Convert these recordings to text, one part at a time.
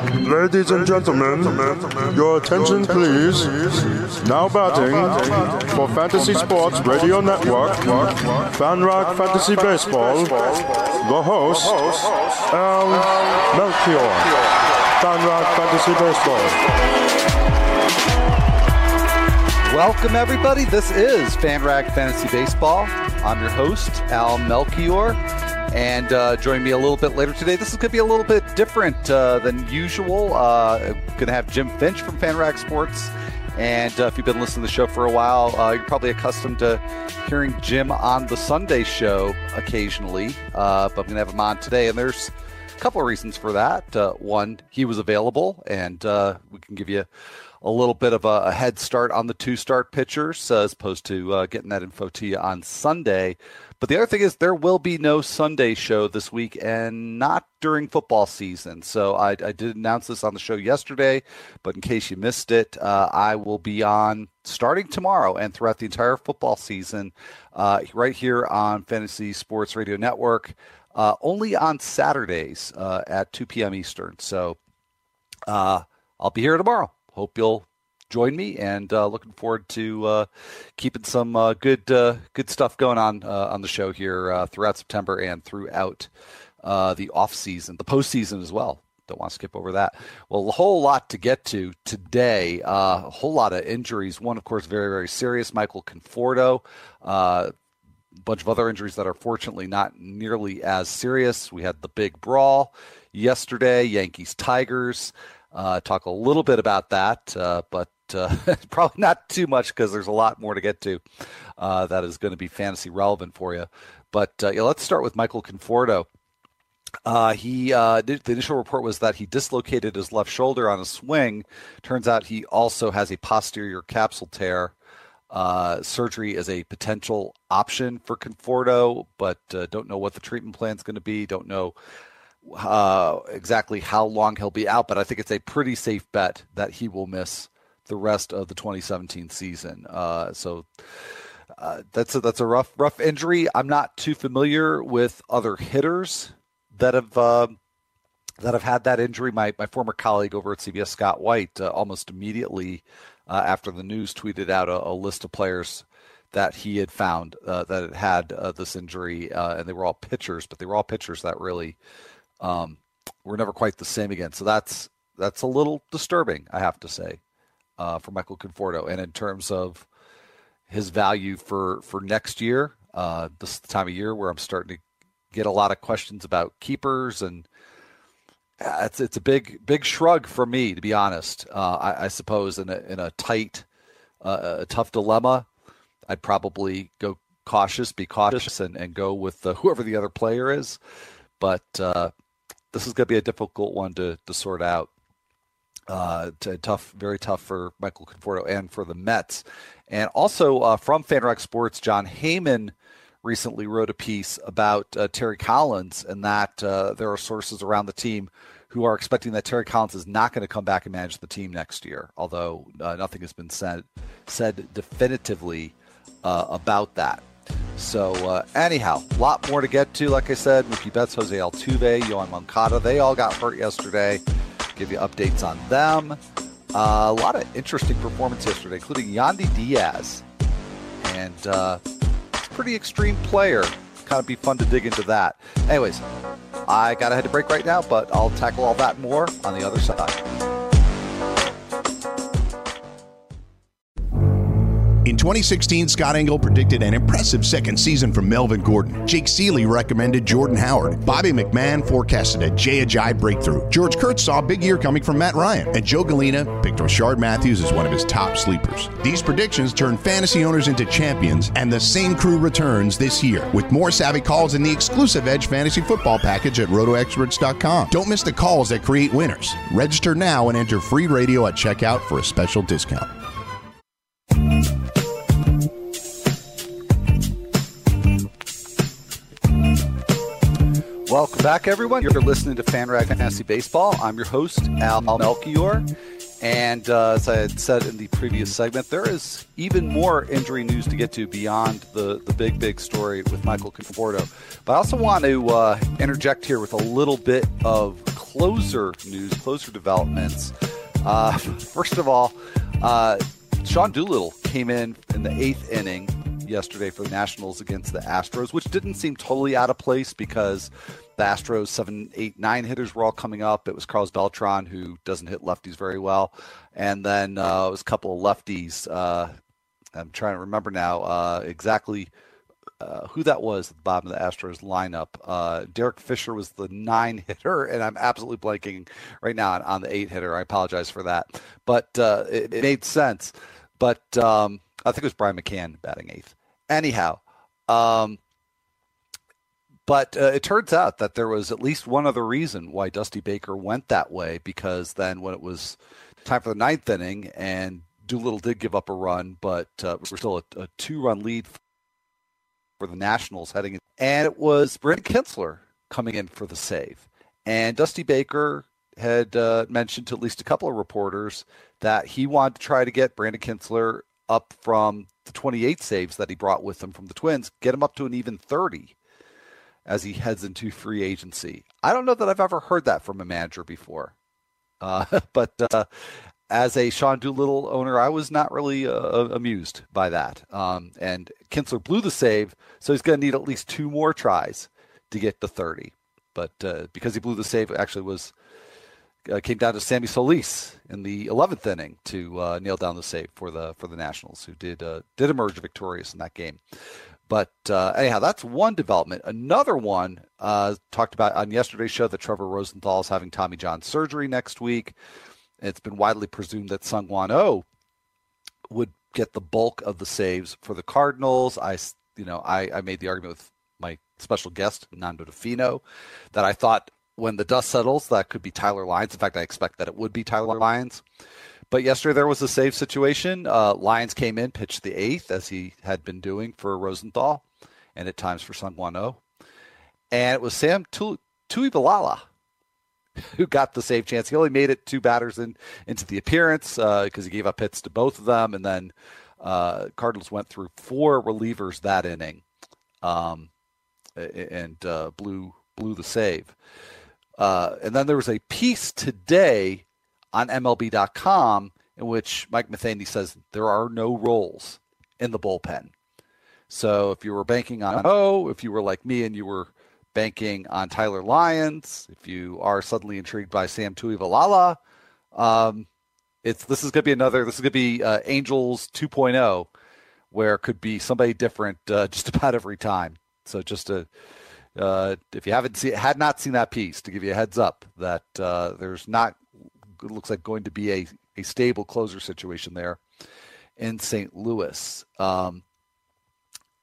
Ladies and gentlemen, your attention please. Now batting for Fantasy Sports Radio Network, FanRag Fantasy Baseball, the host, Al Melchior. FanRag Fantasy Baseball. Welcome, everybody. This is FanRag Fantasy Baseball. I'm your host, Al Melchior. And uh, join me a little bit later today. This is going to be a little bit different uh, than usual. Uh, going to have Jim Finch from FanRag Sports. And uh, if you've been listening to the show for a while, uh, you're probably accustomed to hearing Jim on the Sunday show occasionally. Uh, but I'm going to have him on today. And there's a couple of reasons for that. Uh, one, he was available, and we can give you a little bit of a, head start on the two start pitchers as opposed to getting that info to you on Sunday. But the other thing is, there will be no Sunday show this week and not during football season. So I, I did announce this on the show yesterday, but in case you missed it, uh, I will be on starting tomorrow and throughout the entire football season uh, right here on Fantasy Sports Radio Network. Uh, only on Saturdays uh, at 2 p.m. Eastern. So uh, I'll be here tomorrow hope you'll join me and uh, looking forward to uh, keeping some uh, good uh, good stuff going on uh, on the show here uh, throughout September and throughout the off season, the postseason as well. Don't want to skip over that. Well, a whole lot to get to today. a whole lot of injuries. One, of course, very very serious. Michael Conforto. a bunch of other injuries that are fortunately not nearly as serious. We had the big brawl yesterday. Yankees Tigers uh, talk a little bit about that, uh, but uh, probably not too much because there's a lot more to get to uh, that is going to be fantasy relevant for you. But uh, yeah, let's start with Michael Conforto. Uh, he uh, the initial report was that he dislocated his left shoulder on a swing. Turns out he also has a posterior capsule tear. Uh, surgery is a potential option for Conforto, but don't know what the treatment plan is going to be. Don't know uh, exactly how long he'll be out, but I think it's a pretty safe bet that he will miss the rest of the 2017 season. Uh, so uh, that's a, that's a rough rough injury. I'm not too familiar with other hitters that have uh, that have had that injury. My my former colleague over at CBS, Scott White, uh, almost immediately uh, after the news tweeted out a, a, list of players that he had found that had had this injury, and they were all pitchers, but they were all pitchers that really um, we're never quite the same again. So that's that's a little disturbing, I have to say, uh, for Michael Conforto. And in terms of his value for for next year, uh, this is the time of year where I'm starting to get a lot of questions about keepers, and uh, it's it's a big big shrug for me, to be honest. Uh, I, I, suppose in a in a tight, uh, a tough dilemma, I'd probably go cautious, be cautious, and, and go with whoever the other player is. But uh, this is going to be a difficult one to, to sort out. Uh, to, tough, very tough for Michael Conforto and for the Mets. And also uh, from FanRag Sports, John Heyman recently wrote a piece about uh, Terry Collins and that uh, there are sources around the team who are expecting that Terry Collins is not going to come back and manage the team next year, although uh, nothing has been said said definitively uh, about that. So uh, anyhow, a lot more to get to. Like I said, Mookie Betts, Jose Altuve, Yoan Moncada, they all got hurt yesterday. Give you updates on them. Uh, a lot of interesting performance yesterday, including Yandy Diaz, and uh, pretty extreme player. Kind of be fun to dig into that. Anyways, I gotta head to break right now, but I'll tackle all that more on the other side. In 2016, Scott Engel predicted an impressive second season from Melvin Gordon. Jake Ciely recommended Jordan Howard. Bobby McMahon forecasted a Jay breakthrough. George Kurtz saw a big year coming from Matt Ryan. And Joe Galena picked Rishard Matthews as one of his top sleepers. These predictions turned fantasy owners into champions, and the same crew returns this year with more savvy calls in the exclusive Edge Fantasy Football package at RotoExperts.com. Don't miss the calls that create winners. Register now and enter free radio at checkout for a special discount. Welcome back, everyone. You're listening to FanRag Fantasy Baseball. I'm your host, Al Melchior. And uh, as I had said in the previous segment, there is even more injury news to get to beyond the, the big, big story with Michael Conforto. But I also want to uh, interject here with a little bit of closer news, closer developments. Uh, first of all, uh, Sean Doolittle came in in the eighth inning yesterday for the Nationals against the Astros, which didn't seem totally out of place because the Astros seven, eight, nine hitters were all coming up. It was Carlos Beltran who doesn't hit lefties very well, and then uh, it was a couple of lefties. Uh, I'm trying to remember now uh, exactly. Uh, who that was at the bottom of the Astros lineup. Uh, Derek Fisher was the nine hitter, and I'm absolutely blanking right now on, on the eight hitter. I apologize for that, but uh, it, it, made sense. But um, I think it was Brian McCann batting eighth. Anyhow, um, but uh, it turns out that there was at least one other reason why Dusty Baker went that way because then when it was time for the ninth inning and Doolittle did give up a run, but uh, we're still a, a two-run lead for the Nationals heading in, and it was Brandon Kintzler coming in for the save, and Dusty Baker had uh, mentioned to at least a couple of reporters that he wanted to try to get Brandon Kintzler up from the 28 saves that he brought with him from the Twins, get him up to an even 30 as he heads into free agency. I don't know that I've ever heard that from a manager before. Uh, but uh, as a Sean Doolittle owner, I was not really uh, amused by that. Um, and Kintzler blew the save, so he's going to need at least two more tries to get to 30. But uh, because he blew the save, actually was uh, came down to Sammy Solis in the 11th inning to uh, nail down the save for the for the Nationals, who did did emerge victorious in that game. But uh, anyhow, that's one development. Another one uh, talked about on yesterday's show that Trevor Rosenthal is having Tommy John surgery next week. It's been widely presumed that Seung-Hwan Oh would get the bulk of the saves for the Cardinals. I, you know, I, I made the argument with my special guest Nando Di Fino that I thought when the dust settles that could be Tyler Lyons. In fact, I expect that it would be Tyler Lyons. But yesterday there was a save situation. Uh, Lyons came in, pitched the eighth, as he had been doing for Rosenthal, and at times for Seung-Hwan Oh. And it was Sam tu- who got the save chance. He only made it two batters in, into the appearance because uh, he gave up hits to both of them. And then uh, Cardinals went through four relievers that inning um, and uh, blew, blew the save. Uh, and then there was a piece today on MLB.com in which Mike Matheny says there are no roles in the bullpen. So if you were banking on oh, if you were like me and you were banking on Tyler Lyons, if you are suddenly intrigued by Sam Tuivailala, um, it's this is going to be another. This is going to be uh, Angels 2.0, where it could be somebody different uh, just about every time. So just to uh, if you haven't seen had not seen that piece, to give you a heads up that uh, there's not it looks like going to be a, a stable closer situation there in St. Louis. Um,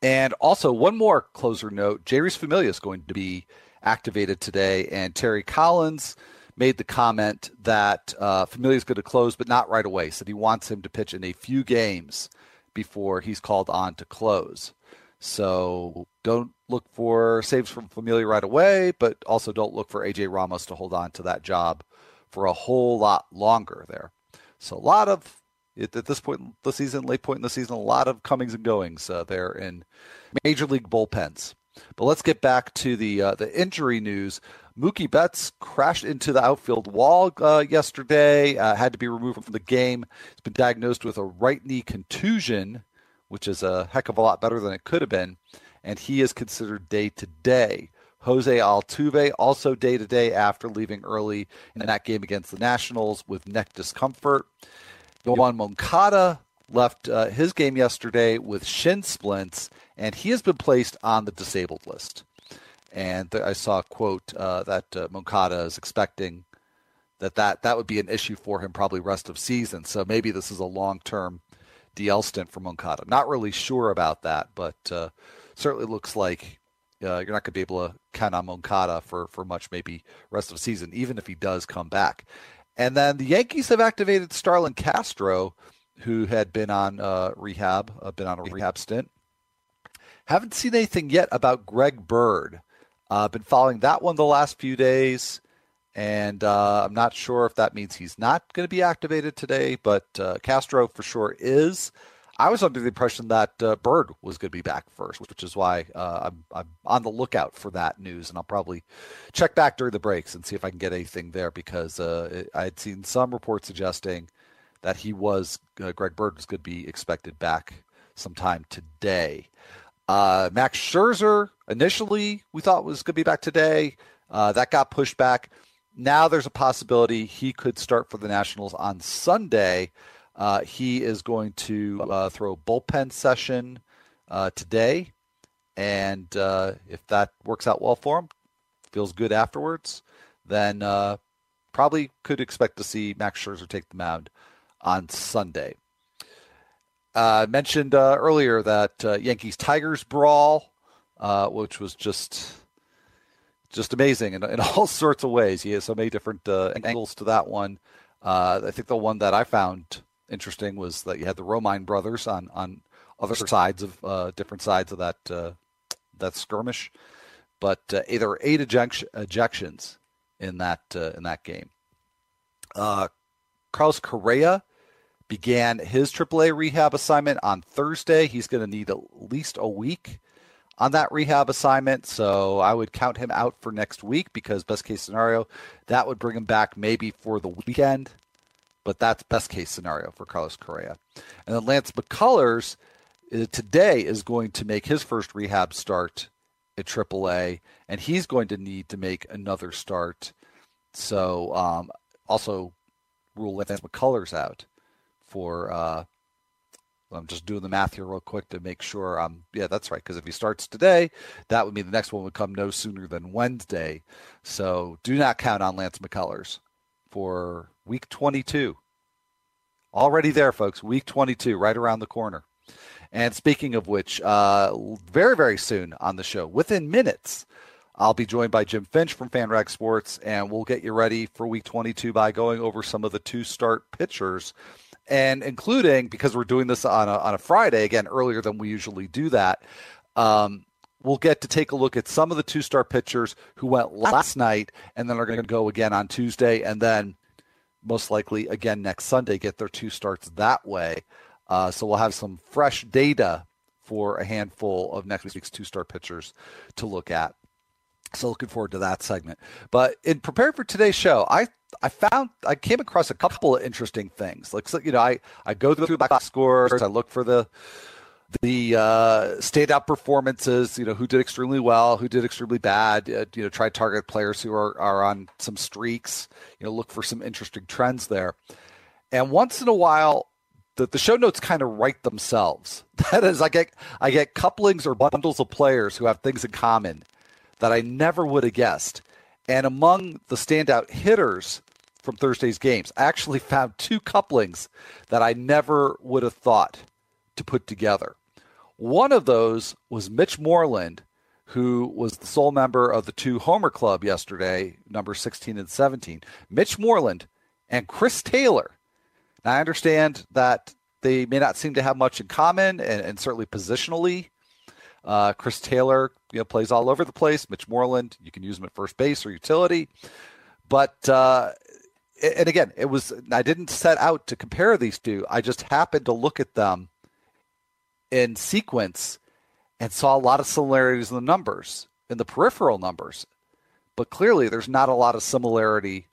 and also, one more closer note Jeurys Familia is going to be activated today, and Terry Collins made the comment that uh, Familia is going to close, but not right away. Said he wants him to pitch in a few games before he's called on to close. So don't look for saves from Familia right away, but also don't look for AJ Ramos to hold on to that job for a whole lot longer there. So a lot of at this point in the season, late point in the season, a lot of comings and goings uh, there in major league bullpens. But let's get back to the uh, the injury news. Mookie Betts crashed into the outfield wall uh, yesterday, uh, had to be removed from the game. He's been diagnosed with a right knee contusion, which is a heck of a lot better than it could have been, and he is considered day to day. Jose Altuve also day to day after leaving early in that game against the Nationals with neck discomfort. Yoan Moncada left uh, his game yesterday with shin splints, and he has been placed on the disabled list. And th- I saw a quote uh, that uh, Moncada is expecting that, that that would be an issue for him probably rest of season. So maybe this is a long term DL stint for Moncada. Not really sure about that, but uh, certainly looks like uh, you're not going to be able to count on Moncada for, for much, maybe rest of the season, even if he does come back. And then the Yankees have activated Starlin Castro, who had been on uh, rehab, uh, been on a rehab stint. Haven't seen anything yet about Greg Bird. Uh, been following that one the last few days, and uh, I'm not sure if that means he's not going to be activated today, but uh, Castro for sure is. I was under the impression that uh, Bird was going to be back first, which is why uh, I'm, I'm on the lookout for that news, and I'll probably check back during the breaks and see if I can get anything there because uh, I had seen some reports suggesting that he was uh, Greg Bird was going to be expected back sometime today. Max Scherzer initially we thought was going to be back today. That got pushed back. Now there's a possibility he could start for the Nationals on Sunday. Uh, he is going to uh, throw a bullpen session uh, today, and uh, if that works out well for him, feels good afterwards, then uh, probably could expect to see Max Scherzer take the mound on Sunday. I uh, mentioned earlier that Yankees Tigers brawl, which was just just amazing in, in, all sorts of ways. He has so many different angles to that one. I think the one that I found interesting was that you had the Romine brothers on on other sides of uh, different sides of that uh, that skirmish, but uh, there were eight ejections in that uh, in that game. Uh, Carlos Correa began his AAA rehab assignment on Thursday. He's going to need at least a week on that rehab assignment, so I would count him out for next week because best case scenario, that would bring him back maybe for the weekend but that's best case scenario for Carlos Correa. And then Lance McCullers uh, today is going to make his first rehab start at AAA, and he's going to need to make another start. So um, also rule Lance McCullers out for. Uh, I'm just doing the math here real quick to make sure. Um, yeah, that's right. Because if he starts today, that would mean the next one would come no sooner than Wednesday. So do not count on Lance McCullers for week 22. Already there, folks. Week 22, right around the corner. And speaking of which, uh, very, very soon on the show, within minutes, I'll be joined by Jim Finch from FanRag Sports, and we'll get you ready for week 22 by going over some of the two start pitchers. And including, because we're doing this on a, on a Friday, again, earlier than we usually do that, um, we'll get to take a look at some of the two star pitchers who went last night and then are going to go again on Tuesday. And then most likely again next Sunday get their two starts that way. Uh, so we'll have some fresh data for a handful of next week's two star pitchers to look at. So looking forward to that segment. But in preparing for today's show, I I found I came across a couple of interesting things. Like so, you know, I I go through the box scores, I look for the the uh, standout performances, you know, who did extremely well, who did extremely bad, uh, you know, try to target players who are, are on some streaks, you know, look for some interesting trends there. And once in a while, the, the show notes kind of write themselves. That is, I get I get couplings or bundles of players who have things in common that I never would have guessed. And among the standout hitters from Thursday's games, I actually found two couplings that I never would have thought to put together. One of those was Mitch Moreland, who was the sole member of the two Homer Club yesterday, number 16 and 17. Mitch Moreland and Chris Taylor. Now, I understand that they may not seem to have much in common, and, and certainly positionally. Uh, Chris Taylor, you know, plays all over the place. Mitch Moreland, you can use him at first base or utility. But uh, and again, it was I didn't set out to compare these two. I just happened to look at them in sequence and saw a lot of similarities in the numbers, in the peripheral numbers. But clearly, there's not a lot of similarity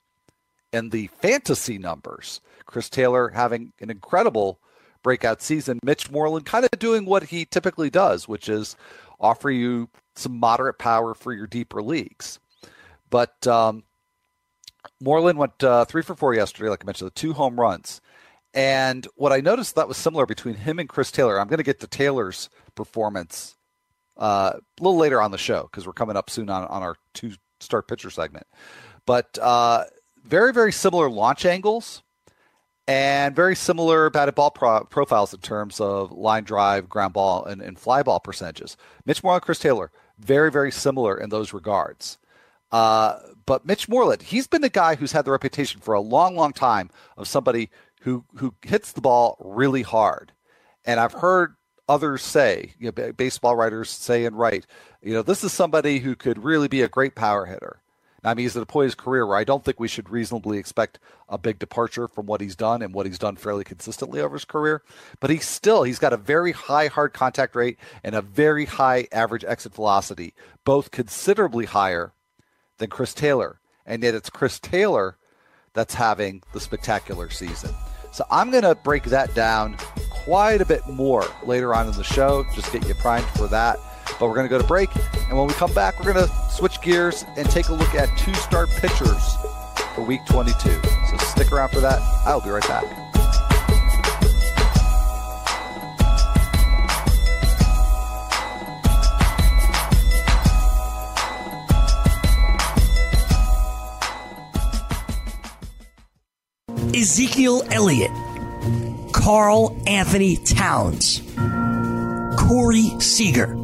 in the fantasy numbers. Chris Taylor having an incredible breakout season. Mitch Moreland kind of doing what he typically does, which is offer you some moderate power for your deeper leagues. But um, Moreland went uh, three for four yesterday, like I mentioned, the two home runs. And what I noticed that was similar between him and Chris Taylor. I'm going to get to Taylor's performance uh, a little later on the show because we're coming up soon on, on our two start pitcher segment. But uh, very, very similar launch angles and very similar batted ball pro- profiles in terms of line drive, ground ball, and, and fly ball percentages. Mitch Moreland, Chris Taylor, very, very similar in those regards. Uh, but Mitch Moreland, he's been the guy who's had the reputation for a long, long time of somebody who who hits the ball really hard. And I've heard others say, you know, baseball writers say and write, you know, this is somebody who could really be a great power hitter. I mean, he's at a point in his career where I don't think we should reasonably expect a big departure from what he's done and what he's done fairly consistently over his career. But he's still, he's got a very high hard contact rate and a very high average exit velocity, both considerably higher than Chris Taylor. And yet it's Chris Taylor that's having the spectacular season. So I'm going to break that down quite a bit more later on in the show. Just get you primed for that. But we're going to go to break. And when we come back, we're going to switch gears and take a look at two star pitchers for week 22. So stick around for that. I'll be right back. Ezekiel Elliott, Carl Anthony Towns, Corey Seager.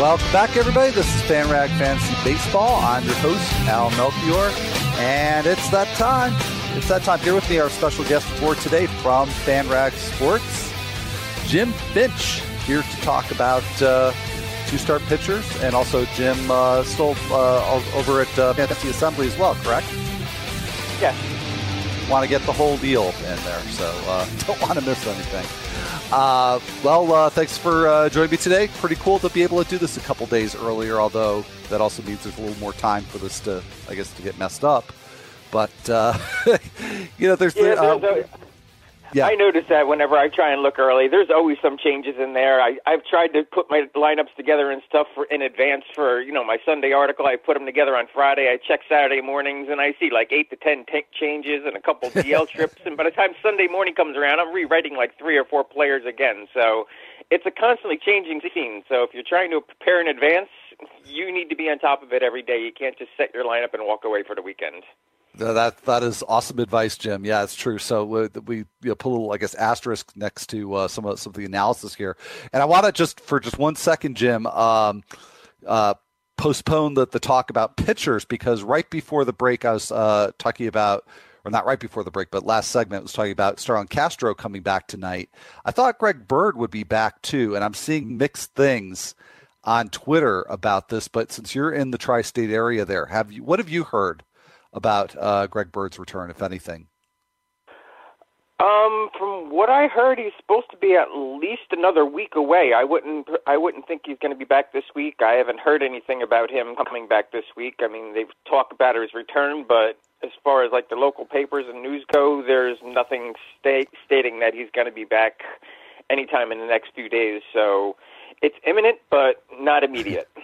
Welcome back, everybody. This is FanRag Fantasy Baseball. I'm your host, Al Melchior, and it's that time. It's that time. Here with me, our special guest for today from FanRag Sports, Jim Finch, here to talk about uh, two-star pitchers, and also Jim uh, still uh, over at uh, Fantasy Assembly as well, correct? Yes. Want to get the whole deal in there, so uh, don't want to miss anything. Uh, well, uh, thanks for uh, joining me today. Pretty cool to be able to do this a couple days earlier, although that also means there's a little more time for this to, I guess, to get messed up. But uh, you know, there's, Yeah, uh, yeah. I notice that whenever I try and look early, there's always some changes in there. I, I've tried to put my lineups together and stuff for in advance for you know my Sunday article. I put them together on Friday. I check Saturday mornings and I see like eight to ten t- changes and a couple DL trips. And by the time Sunday morning comes around, I'm rewriting like three or four players again. So it's a constantly changing scene. So if you're trying to prepare in advance, you need to be on top of it every day. You can't just set your lineup and walk away for the weekend. That that is awesome advice, Jim. Yeah, it's true. So we, we you know, put a little, I guess, asterisk next to uh, some of some of the analysis here, and I want to just for just one second, Jim, um, uh, postpone the the talk about pitchers because right before the break, I was uh, talking about. Or not right before the break, but last segment was talking about Starlin Castro coming back tonight. I thought Greg Bird would be back too, and I'm seeing mixed things on Twitter about this. But since you're in the tri-state area, there, have you? What have you heard about uh, Greg Bird's return, if anything? Um, from what I heard, he's supposed to be at least another week away. I wouldn't, I wouldn't think he's going to be back this week. I haven't heard anything about him coming back this week. I mean, they've talked about his return, but as far as like the local papers and news go, there's nothing sta- stating that he's going to be back anytime in the next few days. So it's imminent, but not immediate.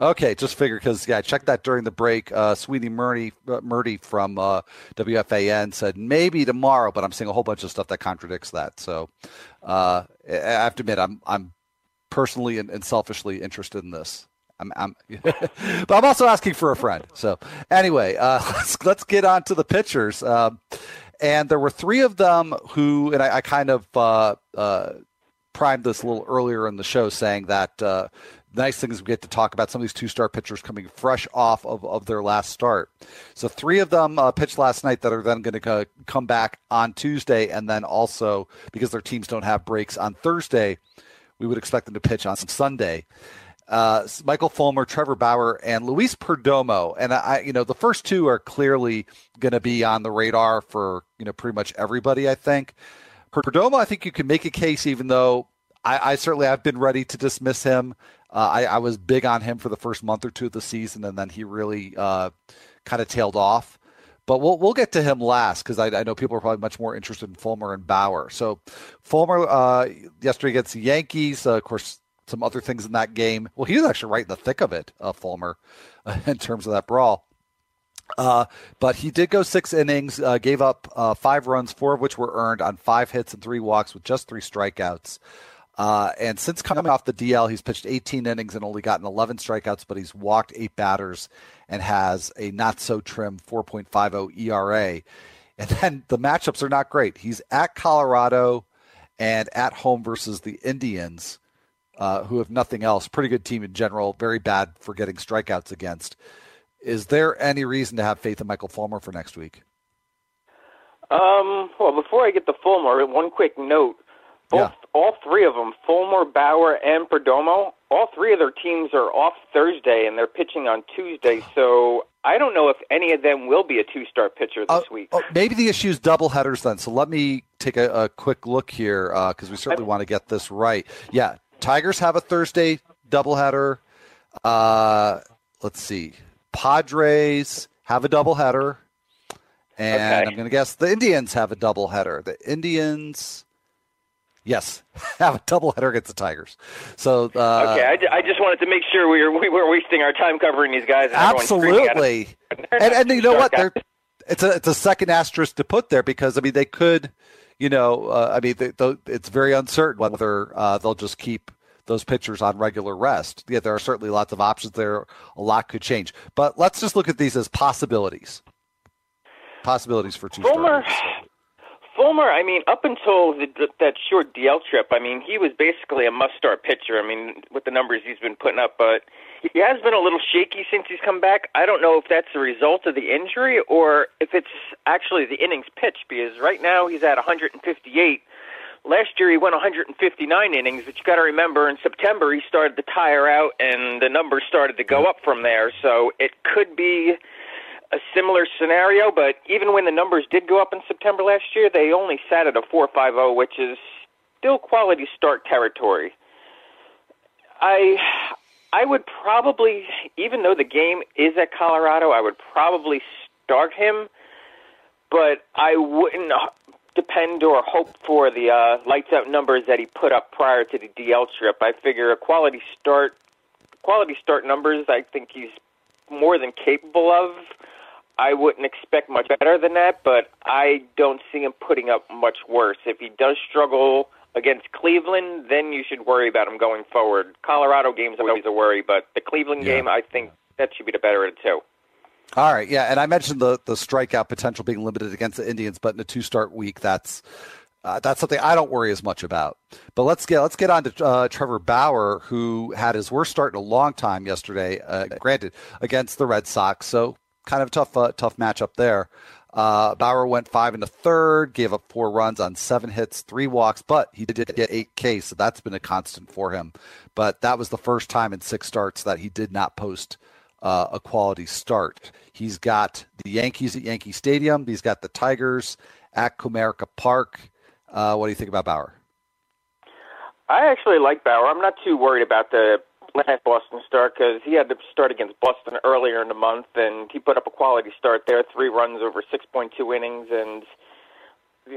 Okay, just figure because yeah, I checked that during the break. Uh, Sweeny Murti, uh, Murti from uh, WFAN said maybe tomorrow, but I'm seeing a whole bunch of stuff that contradicts that. So uh, I have to admit, I'm I'm personally and, and selfishly interested in this. I'm, I'm but I'm also asking for a friend. So anyway, uh, let's let's get on to the pitchers. Um, and there were three of them who, and I, I kind of uh, uh, primed this a little earlier in the show, saying that uh, nice thing is we get to talk about some of these two-star pitchers coming fresh off of, of their last start. So three of them uh, pitched last night that are then going to come back on Tuesday, and then also because their teams don't have breaks on Thursday, we would expect them to pitch on Sunday. Uh, Michael Fulmer, Trevor Bauer, and Luis Perdomo, and I, you know, the first two are clearly going to be on the radar for you know pretty much everybody. I think Perdomo, I think you can make a case, even though I, I certainly have been ready to dismiss him. Uh, I, I, was big on him for the first month or two of the season, and then he really uh, kind of tailed off. But we'll we'll get to him last because I, I, know people are probably much more interested in Fulmer and Bauer. So Fulmer uh, yesterday against the Yankees, uh, of course, some other things in that game. Well, he was actually right in the thick of it, uh, Fulmer, in terms of that brawl. Uh, but he did go six innings, uh, gave up uh, five runs, four of which were earned on five hits and three walks with just three strikeouts. Uh, and since coming off the DL, he's pitched 18 innings and only gotten 11 strikeouts, but he's walked eight batters and has a not so trim 4.50 ERA. And then the matchups are not great. He's at Colorado and at home versus the Indians, uh, who have nothing else. Pretty good team in general, very bad for getting strikeouts against. Is there any reason to have faith in Michael Fulmer for next week? Um, well, before I get to Fulmer, one quick note. Both, yeah. All three of them, Fulmer, Bauer, and Perdomo, all three of their teams are off Thursday and they're pitching on Tuesday. So I don't know if any of them will be a two-star pitcher this uh, week. Oh, maybe the issue is double headers then. So let me take a, a quick look here because uh, we certainly I, want to get this right. Yeah, Tigers have a Thursday doubleheader. Uh, let's see. Padres have a doubleheader. And okay. I'm going to guess the Indians have a doubleheader. The Indians, yes, have a doubleheader against the Tigers. So uh, okay, I, I, just wanted to make sure we were we were wasting our time covering these guys. absolutely, and, and you know what? They're, it's a it's a second asterisk to put there because I mean they could, you know, uh, I mean they, they, it's very uncertain whether uh, they'll just keep those pitchers on regular rest. Yeah, there are certainly lots of options there. A lot could change. But let's just look at these as possibilities. Possibilities for two Fulmer, starters. Fulmer, I mean, up until the, that short DL trip, I mean, he was basically a must-start pitcher. I mean, with the numbers he's been putting up, but he has been a little shaky since he's come back. I don't know if that's a result of the injury or if it's actually the innings pitched. Because right now he's at 158 Last year he went 159 innings, but you got to remember in September he started to tire out, and the numbers started to go up from there. So it could be a similar scenario. But even when the numbers did go up in September last year, they only sat at a 4.50, which is still quality start territory. I I would probably, even though the game is at Colorado, I would probably start him, but I wouldn't depend or hope for the uh, lights out numbers that he put up prior to the DL trip. I figure a quality start, quality start numbers. I think he's more than capable of. I wouldn't expect much better than that, but I don't see him putting up much worse. If he does struggle against Cleveland, then you should worry about him going forward. Colorado game's always a worry, but the Cleveland yeah. game, I think that should be the better of the two. All right, yeah, and I mentioned the the strikeout potential being limited against the Indians, but in a two start week, that's uh, that's something I don't worry as much about. But let's get let's get on to uh, Trevor Bauer, who had his worst start in a long time yesterday. Uh, granted, against the Red Sox, so kind of tough uh, tough matchup there. Uh, Bauer went five in the third, gave up four runs on seven hits, three walks, but he did get eight Ks, so that's been a constant for him. But that was the first time in six starts that he did not post uh, a quality start. He's got the Yankees at Yankee Stadium. He's got the Tigers at Comerica Park. Uh, what do you think about Bauer? I actually like Bauer. I'm not too worried about the last Boston start because he had to start against Boston earlier in the month, and he put up a quality start there, three runs over 6.2 innings, and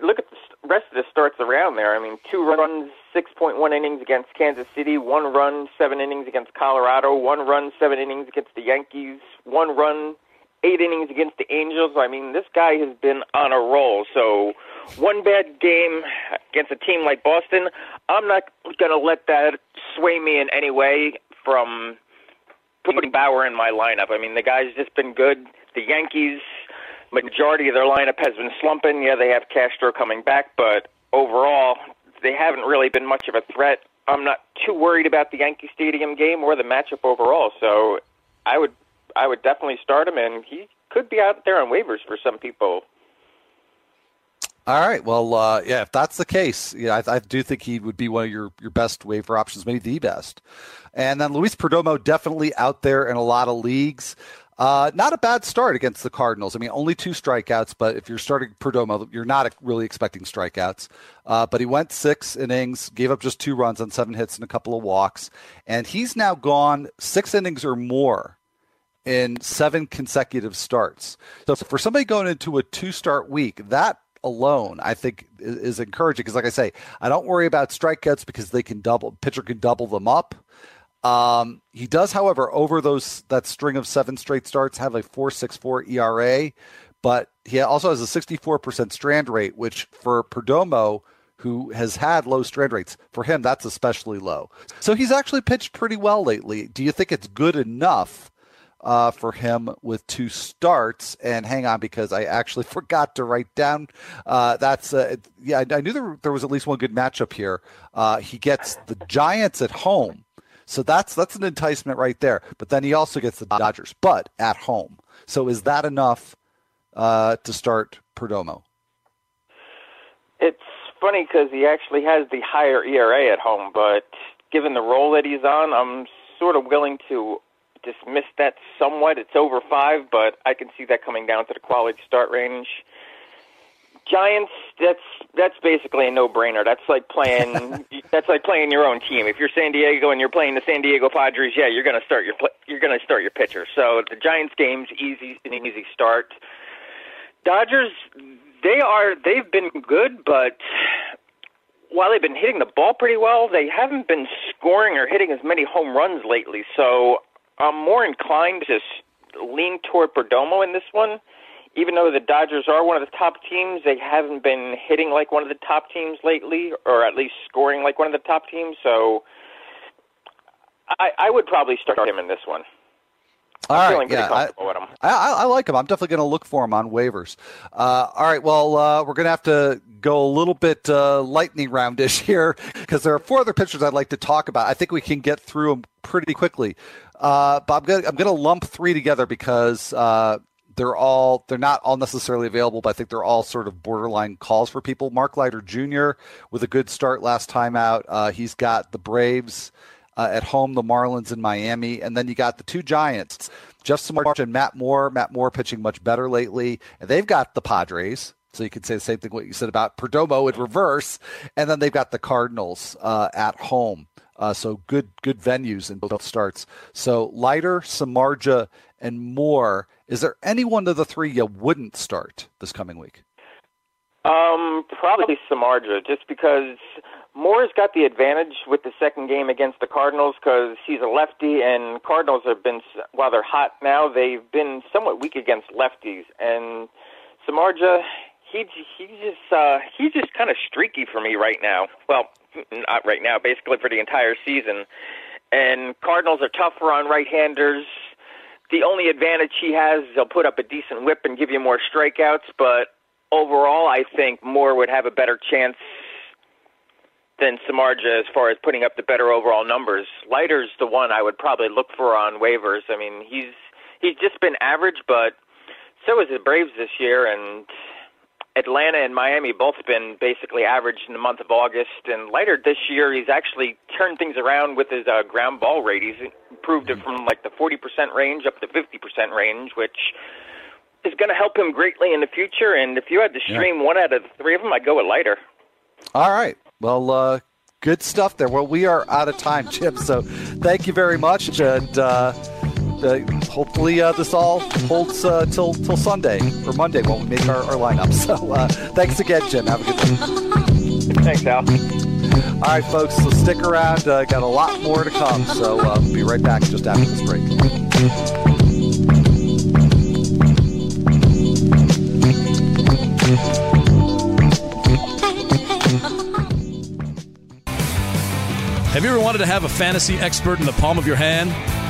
look at the rest of the starts around there. I mean, two runs, 6.1 innings against Kansas City, one run, seven innings against Colorado, one run, seven innings against the Yankees, one run, eight innings against the Angels. I mean, this guy has been on a roll. So, one bad game against a team like Boston, I'm not going to let that sway me in any way from putting Bauer in my lineup. I mean, the guy's just been good. The Yankees majority of their lineup has been slumping. Yeah, they have Castro coming back, but overall, they haven't really been much of a threat. I'm not too worried about the Yankee Stadium game or the matchup overall. So I would I would definitely start him, and he could be out there on waivers for some people. All right. Well, uh, yeah, if that's the case, yeah, I, I, do think he would be one of your, your best waiver options, maybe the best. And then Luis Perdomo definitely out there in a lot of leagues. Uh, not a bad start against the Cardinals. I mean, only two strikeouts, but if you're starting Perdomo, you're not really expecting strikeouts. Uh, but he went six innings, gave up just two runs on seven hits and a couple of walks, and he's now gone six innings or more in seven consecutive starts. So for somebody going into a two-start week, that alone, I think is encouraging because, like I say, I don't worry about strikeouts because they can double pitcher can double them up. Um, he does, however, over those that string of seven straight starts, have a 4.64 ERA, but he also has a 64% strand rate, which for Perdomo who has had low strand rates. For him, that's especially low. So he's actually pitched pretty well lately. Do you think it's good enough uh, for him with two starts? And hang on, because I actually forgot to write down. Uh, that's uh, yeah, I, I knew there, there was at least one good matchup here. Uh, he gets the Giants at home. So that's that's an enticement right there. But then he also gets the Dodgers, but at home. So is that enough uh, to start Perdomo? It's funny because he actually has the higher ERA at home, but given the role that he's on, I'm sort of willing to dismiss that somewhat. It's over five, but I can see that coming down to the quality start range. Giants, that's that's basically a no-brainer. That's like playing that's like playing your own team. If you're San Diego and you're playing the San Diego Padres, yeah, you're going to start your you're going to start your pitcher. So the Giants game's easy an easy start. Dodgers, they are they've been good, but while they've been hitting the ball pretty well, they haven't been scoring or hitting as many home runs lately. So I'm more inclined to lean toward Perdomo in this one even though the Dodgers are one of the top teams, they haven't been hitting like one of the top teams lately, or at least scoring like one of the top teams. So I, I would probably start him in this one. All right, yeah, I, I, I, like him. I'm definitely going to look for him on waivers. Uh, all right, well, uh, we're going to have to go a little bit uh, lightning roundish here because there are four other pitchers I'd like to talk about. I think we can get through them pretty quickly. Uh, but I'm going to lump three together because uh, they're all they're not all necessarily available, but I think they're all sort of borderline calls for people. Mark Leiter Jr. with a good start last time out. Uh, he's got the Braves uh, at home, the Marlins in Miami, and then you got the two Giants, Jeff Samardzija and Matt Moore. Matt Moore pitching much better lately, and they've got the Padres. So you could say the same thing what you said about Perdomo in reverse, and then they've got the Cardinals uh, at home. Uh, so good, good venues in both starts. So Leiter, Samardzija, and Moore is there any one of the three you wouldn't start this coming week? Um, probably Samardzija, just because Moore's got the advantage with the second game against the Cardinals because he's a lefty, and Cardinals have been while they're hot now, they've been somewhat weak against lefties, and Samardzija, he he just uh, he's just kind of streaky for me right now. Well, not right now, basically for the entire season. And Cardinals are tougher on right-handers the only advantage he has is he'll put up a decent whip and give you more strikeouts, but overall, I think Moore would have a better chance than Samardzija as far as putting up the better overall numbers. Leiter's the one I would probably look for on waivers. I mean, he's he's just been average, but so is the Braves this year, and Atlanta and Miami both been basically average in the month of August. And Leiter this year, he's actually turned things around with his uh, ground ball rate. He's improved it from like the 40% range up to 50% range, which is going to help him greatly in the future. And if you had to stream yeah. one out of the three of them, I'd go with Leiter. All right. Well, uh, good stuff there. Well, we are out of time, Jim. So thank you very much. And, uh, uh, hopefully uh, this all holds uh, till till Sunday or Monday when we make our, our lineup. So uh, thanks again, Jim. Have a good day. Thanks, Al. All right, folks. So stick around. Uh, got a lot more to come. So uh, we'll be right back just after this break. Have you ever wanted to have a fantasy expert in the palm of your hand?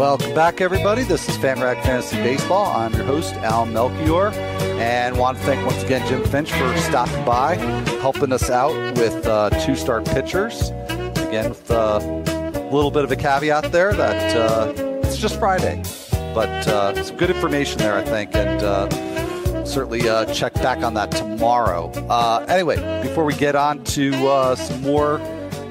Welcome back, everybody. This is FanRag Fantasy Baseball. I'm your host, Al Melchior, and want to thank once again Jim Finch for stopping by, helping us out with uh, two star pitchers. Again, with uh, a little bit of a caveat there that uh, it's just Friday, but uh, some good information there, I think, and uh, certainly uh, check back on that tomorrow. anyway, before we get on to some more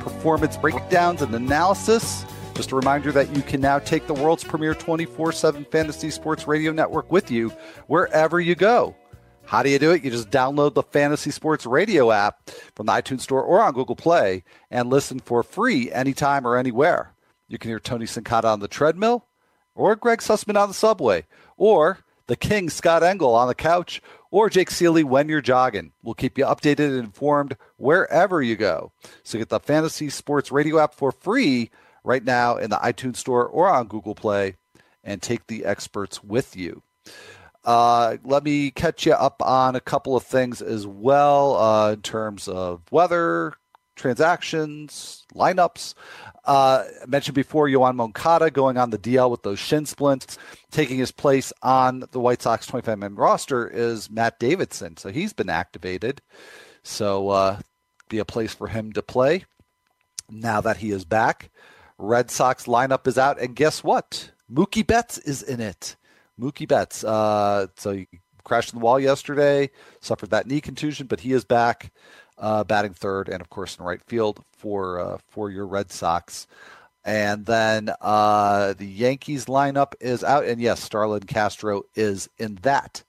performance breakdowns and analysis, just a reminder that you can now take the world's premier 24 7 fantasy sports radio network with you wherever you go. How do you do it? You just download the Fantasy Sports Radio app from the iTunes Store or on Google Play and listen for free anytime or anywhere. You can hear Tony Sincata on the treadmill, or Greg Sussman on the subway, or the King Scott Engel on the couch, or Jake Ciely when you're jogging. We'll keep you updated and informed wherever you go. So get the Fantasy Sports Radio app for free right now in the iTunes Store or on Google Play and take the experts with you. Uh, let me catch you up on a couple of things as well uh, in terms of weather, transactions, lineups. Uh, I mentioned before Yoan Moncada going on the DL with those shin splints. Taking his place on the White Sox 25 man roster is Matt Davidson. So he's been activated. So uh, be a place for him to play now that he is back. Red Sox lineup is out. And guess what? Mookie Betts is in it. Mookie Betts. Uh, so he crashed in the wall yesterday, suffered that knee contusion, but he is back, uh, batting third, and of course in right field for uh, for your Red Sox. And then uh, the Yankees lineup is out, and yes, Starlin Castro is in that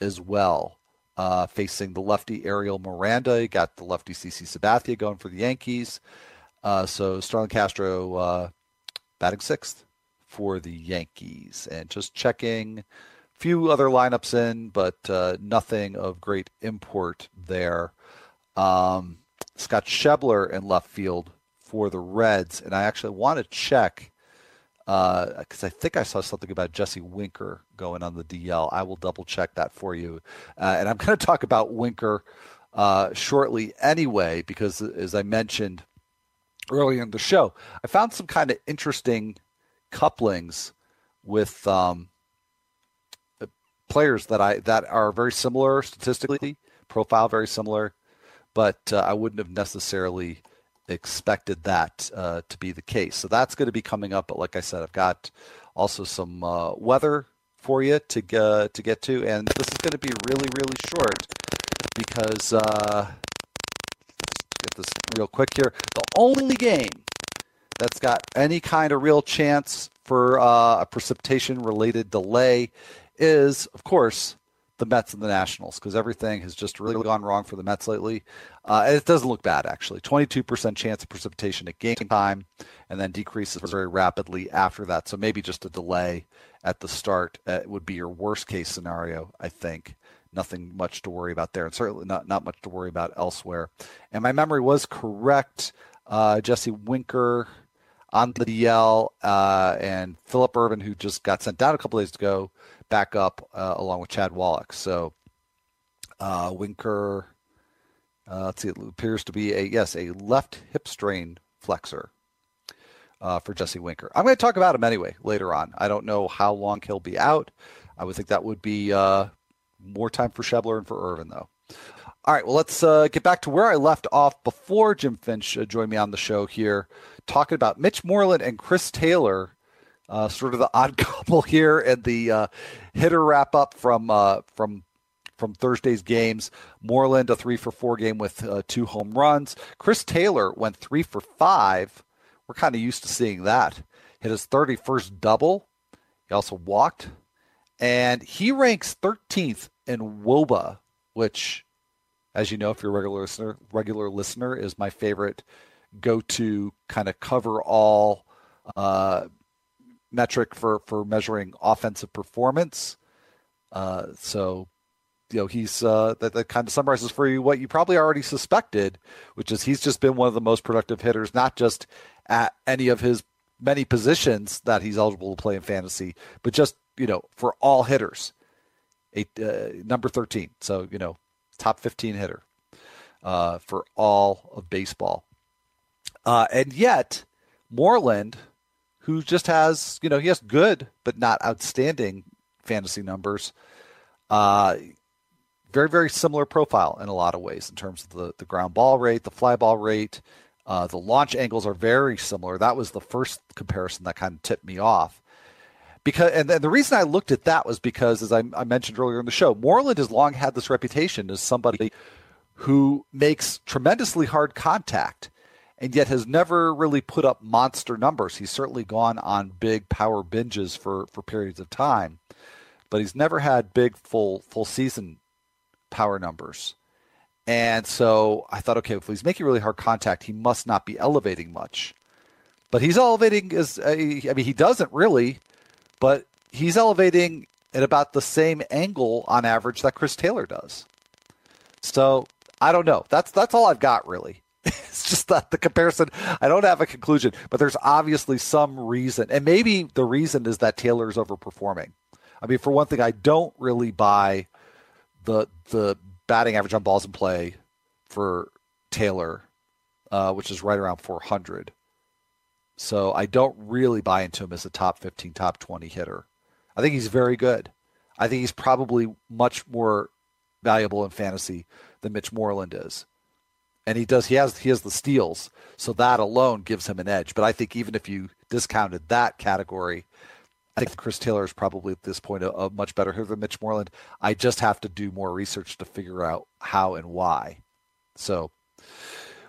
as well. Uh, facing the lefty Ariel Miranda, you got the lefty CC Sabathia going for the Yankees. Uh, so Starlin Castro uh, batting sixth for the Yankees. And just checking a few other lineups in, but uh, nothing of great import there. Um, Scott Schebler in left field for the Reds. And I actually want to check because uh, I think I saw something about Jesse Winker going on the DL. I will double check that for you. Uh, and I'm going to talk about Winker uh, shortly anyway, because as I mentioned earlier in the show, I found some kind of interesting couplings with um, players that I that are very similar statistically, profile very similar, but uh, I wouldn't have necessarily expected that uh, to be the case. So that's going to be coming up. But like I said, I've got also some uh, weather for you to get to get to, and this is going to be really really short because uh, get this real quick here. The only game that's got any kind of real chance for uh, a precipitation related delay is, of course, the Mets and the Nationals because everything has just really gone wrong for the Mets lately. Uh, it doesn't look bad, actually. 22% chance of precipitation at game time and then decreases very rapidly after that. So maybe just a delay at the start uh, would be your worst case scenario, I think. Nothing much to worry about there, and certainly not, not much to worry about elsewhere. And my memory was correct. Uh, Jesse Winker on the DL, uh, and Philip Ervin, who just got sent down a couple days ago, back up uh, along with Chad Wallach. So uh, Winker, uh, let's see, it appears to be a yes a left hip strain flexor. Uh, for Jesse Winker, I'm going to talk about him anyway later on. I don't know how long he'll be out. I would think that would be more time for Schebler and for Ervin, though. All right, well, let's uh, get back to where I left off before Jim Finch uh, joined me on the show here talking about Mitch Moreland and Chris Taylor, uh, sort of the odd couple here, and the uh, hitter wrap up from uh, from from Thursday's games. Moreland a three for four game with uh, two home runs. Chris Taylor went three for five. We're kind of used to seeing that. Hit his 31st double. He also walked, and he ranks 13th in WOBA, which, as you know, if you're a regular listener, regular listener is my favorite go to kind of cover all uh, metric for for measuring offensive performance. Uh, so you know he's uh, that, that kind of summarizes for you what you probably already suspected, which is he's just been one of the most productive hitters, not just at any of his many positions that he's eligible to play in fantasy, but just you know for all hitters, uh, number thirteen. So you know top fifteen hitter uh, for all of baseball. Uh, and yet, Moreland, who just has, you know, he has good but not outstanding fantasy numbers, uh, very, very similar profile in a lot of ways in terms of the, the ground ball rate, the fly ball rate. Uh, the launch angles are very similar. That was the first comparison that kind of tipped me off. Because and, the reason I looked at that was because, as I, I mentioned earlier in the show, Moreland has long had this reputation as somebody who makes tremendously hard contact and yet has never really put up monster numbers. He's certainly gone on big power binges for, for periods of time, but he's never had big full full season power numbers. And so I thought, okay, if he's making really hard contact, he must not be elevating much. But he's elevating as I mean, he doesn't really, but he's elevating at about the same angle on average that Chris Taylor does. So I don't know. That's that's all I've got really. it's just that the comparison. I don't have a conclusion, but there's obviously some reason, and maybe the reason is that Taylor's overperforming. I mean, for one thing, I don't really buy the the batting average on balls in play for Taylor, uh, which is right around 400. So I don't really buy into him as a top 15, top 20 hitter. I think he's very good. I think he's probably much more valuable in fantasy than Mitch Moreland is. And he does he has he has the steals, so that alone gives him an edge. But I think even if you discounted that category, I think Chris Taylor is probably at this point a, a, much better hitter than Mitch Moreland. I just have to do more research to figure out how and why. So,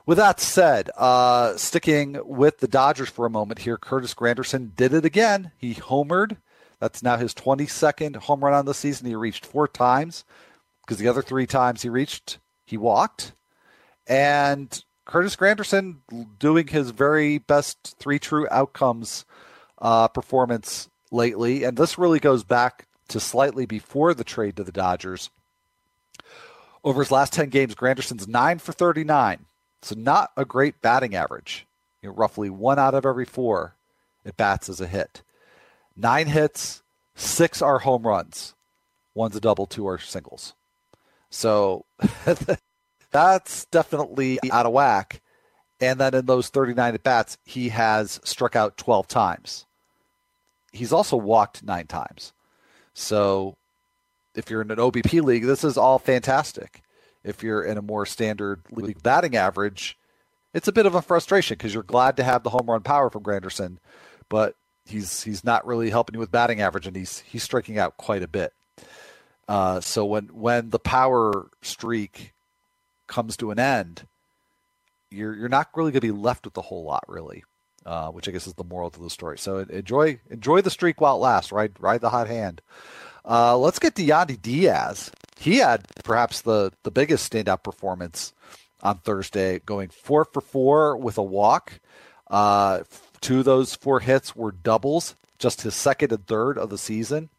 with that said, uh, sticking with the Dodgers for a moment here, Curtis Granderson did it again. He homered. That's now his 22nd home run on the season. He reached four times because the other three times he reached, he walked. And Curtis Granderson doing his very best three true outcomes uh, performance lately, and this really goes back to slightly before the trade to the Dodgers. Over his last 10 games, Granderson's 9 for 39. So not a great batting average. You know, roughly one out of every four at bats is a hit. Nine hits, six are home runs. One's a double, two are singles. So that's definitely out of whack. And then in those 39 at bats, he has struck out 12 times he's also walked nine times. So if you're in an OBP league, this is all fantastic. If you're in a more standard league batting average, it's a bit of a frustration because you're glad to have the home run power from Granderson, but he's he's not really helping you with batting average, and he's he's striking out quite a bit. Uh, so when when the power streak comes to an end, you're you're not really going to be left with a whole lot, really uh, which I guess is the moral to the story. So enjoy enjoy the streak while it lasts. Ride ride the hot hand. Uh, let's get to Yandy Diaz. He had perhaps the the biggest standout performance on Thursday, going four for four with a walk. Uh, two of those four hits were doubles, just his second and third of the season,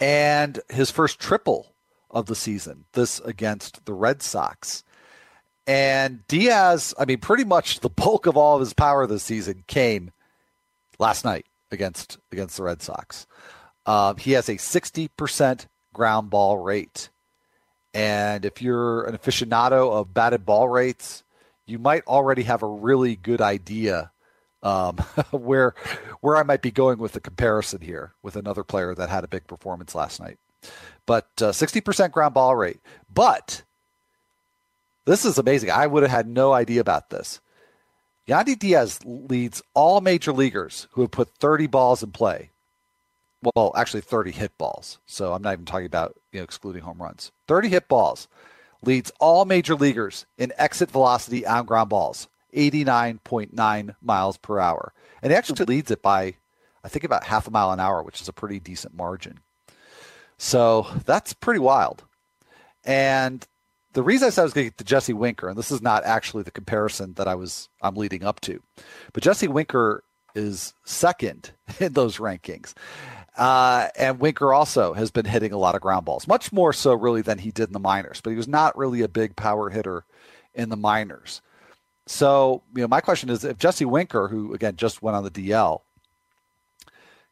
and his first triple of the season. This against the Red Sox. And Diaz, I mean, pretty much the bulk of all of his power this season came last night against against the Red Sox. Uh, he has a 60% ground ball rate. And if you're an aficionado of batted ball rates, you might already have a really good idea um, where where I might be going with the comparison here with another player that had a big performance last night. But uh, 60% ground ball rate. But this is amazing. I would have had no idea about this. Yandy Diaz leads all major leaguers who have put 30 balls in play. Well, actually 30 hit balls. So I'm not even talking about, you know, excluding home runs. 30 hit balls leads all major leaguers in exit velocity on ground balls, 89.9 miles per hour. And he actually leads it by I think about half a mile an hour, which is a pretty decent margin. So that's pretty wild. And the reason I said I was going to get to Jesse Winker, and this is not actually the comparison that I was I'm leading up to, but Jesse Winker is second in those rankings. Uh, and Winker also has been hitting a lot of ground balls, much more so really than he did in the minors, but he was not really a big power hitter in the minors. So, you know, my question is if Jesse Winker, who again just went on the DL,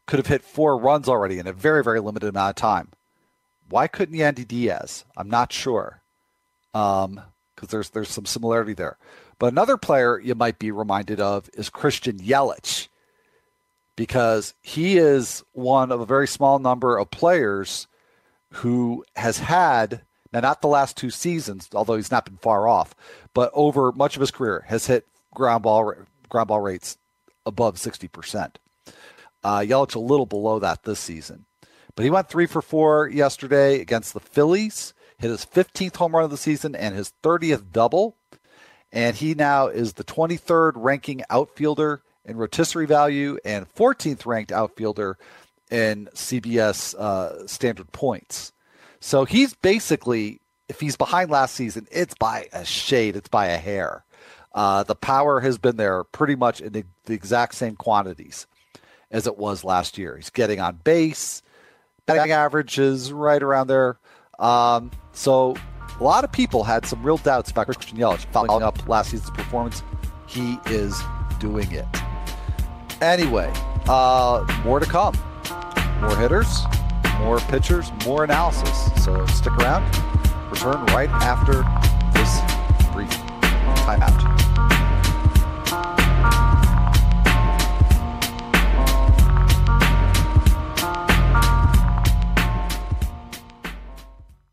could have hit four runs already in a very, very limited amount of time, why couldn't Yandy Diaz? I'm not sure Um, because there's there's some similarity there. But another player you might be reminded of is Christian Yelich, because he is one of a very small number of players who has had now not the last two seasons, although he's not been far off, but over much of his career has hit ground ball ground ball rates above sixty percent. Uh, Yelich a little below that this season, but he went three for four yesterday against the Phillies hit his 15th home run of the season and his 30th double. And he now is the 23rd ranking outfielder in rotisserie value and 14th ranked outfielder in CBS uh, standard points. So he's basically, if he's behind last season, it's by a shade, it's by a hair. Uh, the power has been there pretty much in the, the, exact same quantities as it was last year. He's getting on base, batting average is right around there. Um, so a lot of people had some real doubts about Christian Yelich following up last season's performance. He is doing it. Anyway, uh, more to come. More hitters, more pitchers, more analysis. So stick around. Return right after this brief timeout.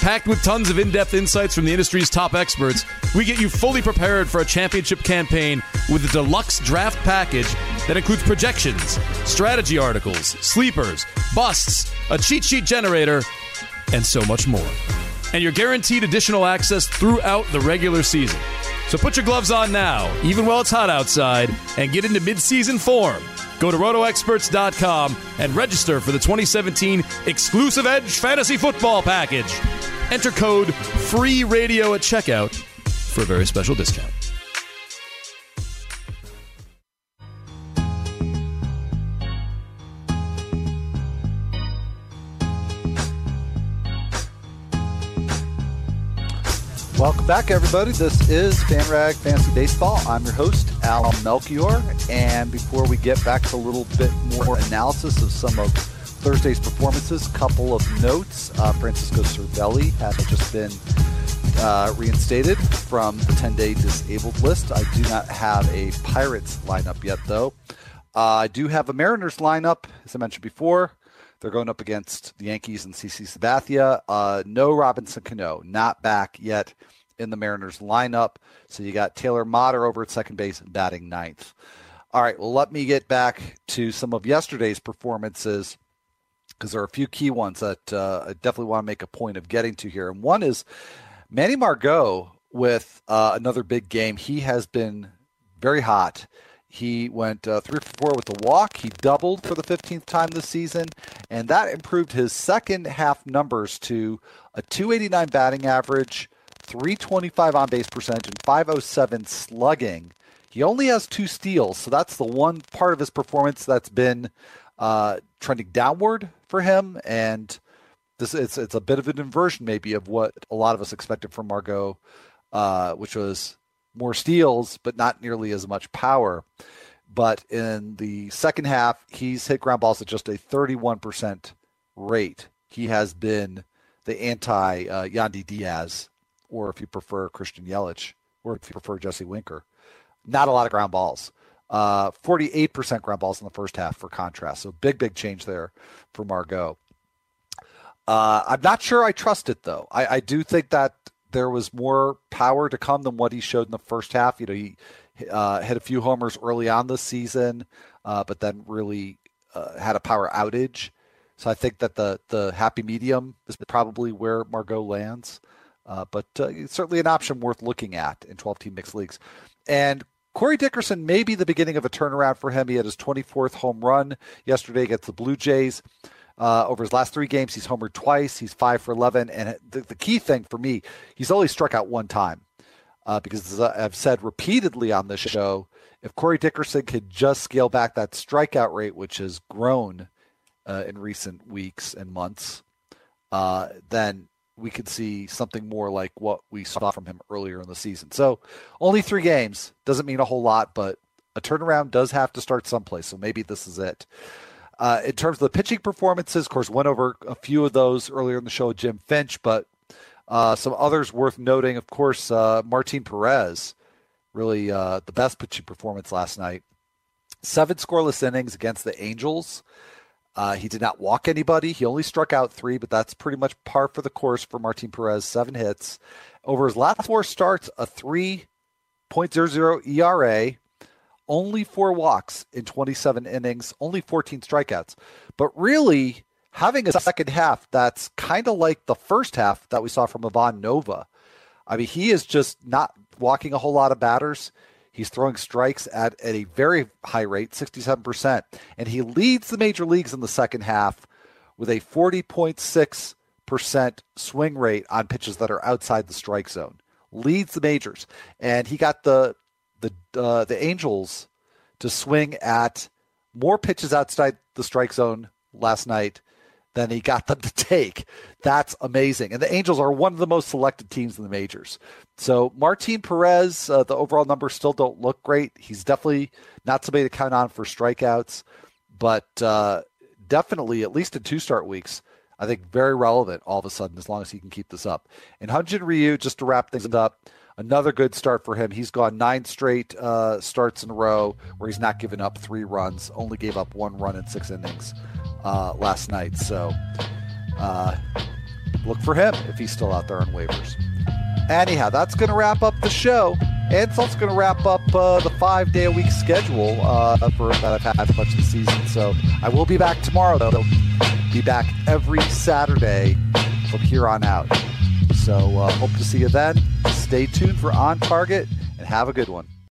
Packed with tons of in depth insights from the industry's top experts, we get you fully prepared for a championship campaign with a deluxe draft package that includes projections, strategy articles, sleepers, busts, a cheat sheet generator, and so much more. And you're guaranteed additional access throughout the regular season. So put your gloves on now, even while it's hot outside, and get into midseason form. Go to rotoexperts.com and register for the 2017 exclusive Edge Fantasy Football Package. Enter code FREE RADIO at checkout for a very special discount. Welcome back, everybody. This is FanRag Fantasy Baseball. I'm your host, Al Melchior. And before we get back to a little bit more analysis of some of Thursday's performances, couple of notes. Uh, Francisco Cervelli has just been uh, reinstated from the 10 day disabled list. I do not have a Pirates lineup yet, though. Uh, I do have a Mariners lineup, as I mentioned before. They're going up against the Yankees and CC Sabathia. Uh, no Robinson Cano, not back yet in the Mariners lineup. So you got Taylor Motter over at second base, batting ninth. All right, well, let me get back to some of yesterday's performances because there are a few key ones that uh, I definitely want to make a point of getting to here. And one is Manny Margot with uh, another big game. He has been very hot. He went uh, three for four with the walk. He doubled for the 15th time this season, and that improved his second half numbers to a 289 batting average, 325 on base percentage, and 507 slugging. He only has two steals, so that's the one part of his performance that's been uh, trending downward for him, and this it's it's a bit of an inversion maybe of what a lot of us expected from Margot, uh, which was more steals but not nearly as much power. But in the second half, he's hit ground balls at just a 31% rate. He has been the anti uh, Yandy Diaz, or if you prefer Christian Yelich, or if you prefer Jesse Winker. Not a lot of ground balls. Uh, 48% ground balls in the first half for contrast. So big, big change there for Margot. Uh, I'm not sure I trust it though. I, I, do think that there was more power to come than what he showed in the first half. You know, he uh, hit a few homers early on this season, uh, but then really uh, had a power outage. So I think that the the happy medium is probably where Margot lands. Uh, but uh, certainly an option worth looking at in 12 team mixed leagues. And Corey Dickerson may be the beginning of a turnaround for him. He had his 24th home run yesterday against the Blue Jays. Uh, over his last three games, he's homered twice. He's five for 11. And the, the key thing for me, he's only struck out one time. Uh, because as I've said repeatedly on this show, if Corey Dickerson could just scale back that strikeout rate, which has grown uh, in recent weeks and months, uh, then we could see something more like what we saw from him earlier in the season. So only three games doesn't mean a whole lot, but a turnaround does have to start someplace. So maybe this is it. Uh, in terms of the pitching performances, of course, went over a few of those earlier in the show Jim Finch, but uh, some others worth noting, of course, uh, Martin Perez, really uh, the best pitching performance last night. Seven scoreless innings against the Angels. Uh, he did not walk anybody. He only struck out three, but that's pretty much par for the course for Martin Perez. Seven hits. Over his last four starts, a 3.00 ERA, only four walks in 27 innings, only 14 strikeouts. But really, having a second half that's kind of like the first half that we saw from Ivan Nova. I mean, he is just not walking a whole lot of batters. He's throwing strikes at, at a very high rate, 67%. And he leads the major leagues in the second half with a 40.6% swing rate on pitches that are outside the strike zone. Leads the majors. And he got the the uh, the Angels to swing at more pitches outside the strike zone last night than he got them to take. That's amazing. And the Angels are one of the most selected teams in the majors. So Martin Perez, uh, the overall numbers still don't look great. He's definitely not somebody to count on for strikeouts, but uh, definitely at least in two start weeks. I think very relevant all of a sudden as long as he can keep this up. And Hyun-Jin Ryu, just to wrap things up, another good start for him. He's gone nine straight uh, starts in a row where he's not given up three runs, only gave up one run in six innings uh, last night. So uh, look for him if he's still out there on waivers. Anyhow, that's going to wrap up the show. And it's also going to wrap up uh, the five day a week schedule uh, for that I've had much of the season. So I will be back tomorrow, though. I'll Be back every Saturday from here on out. So uh, hope to see you then. Stay tuned for On Target and have a good one.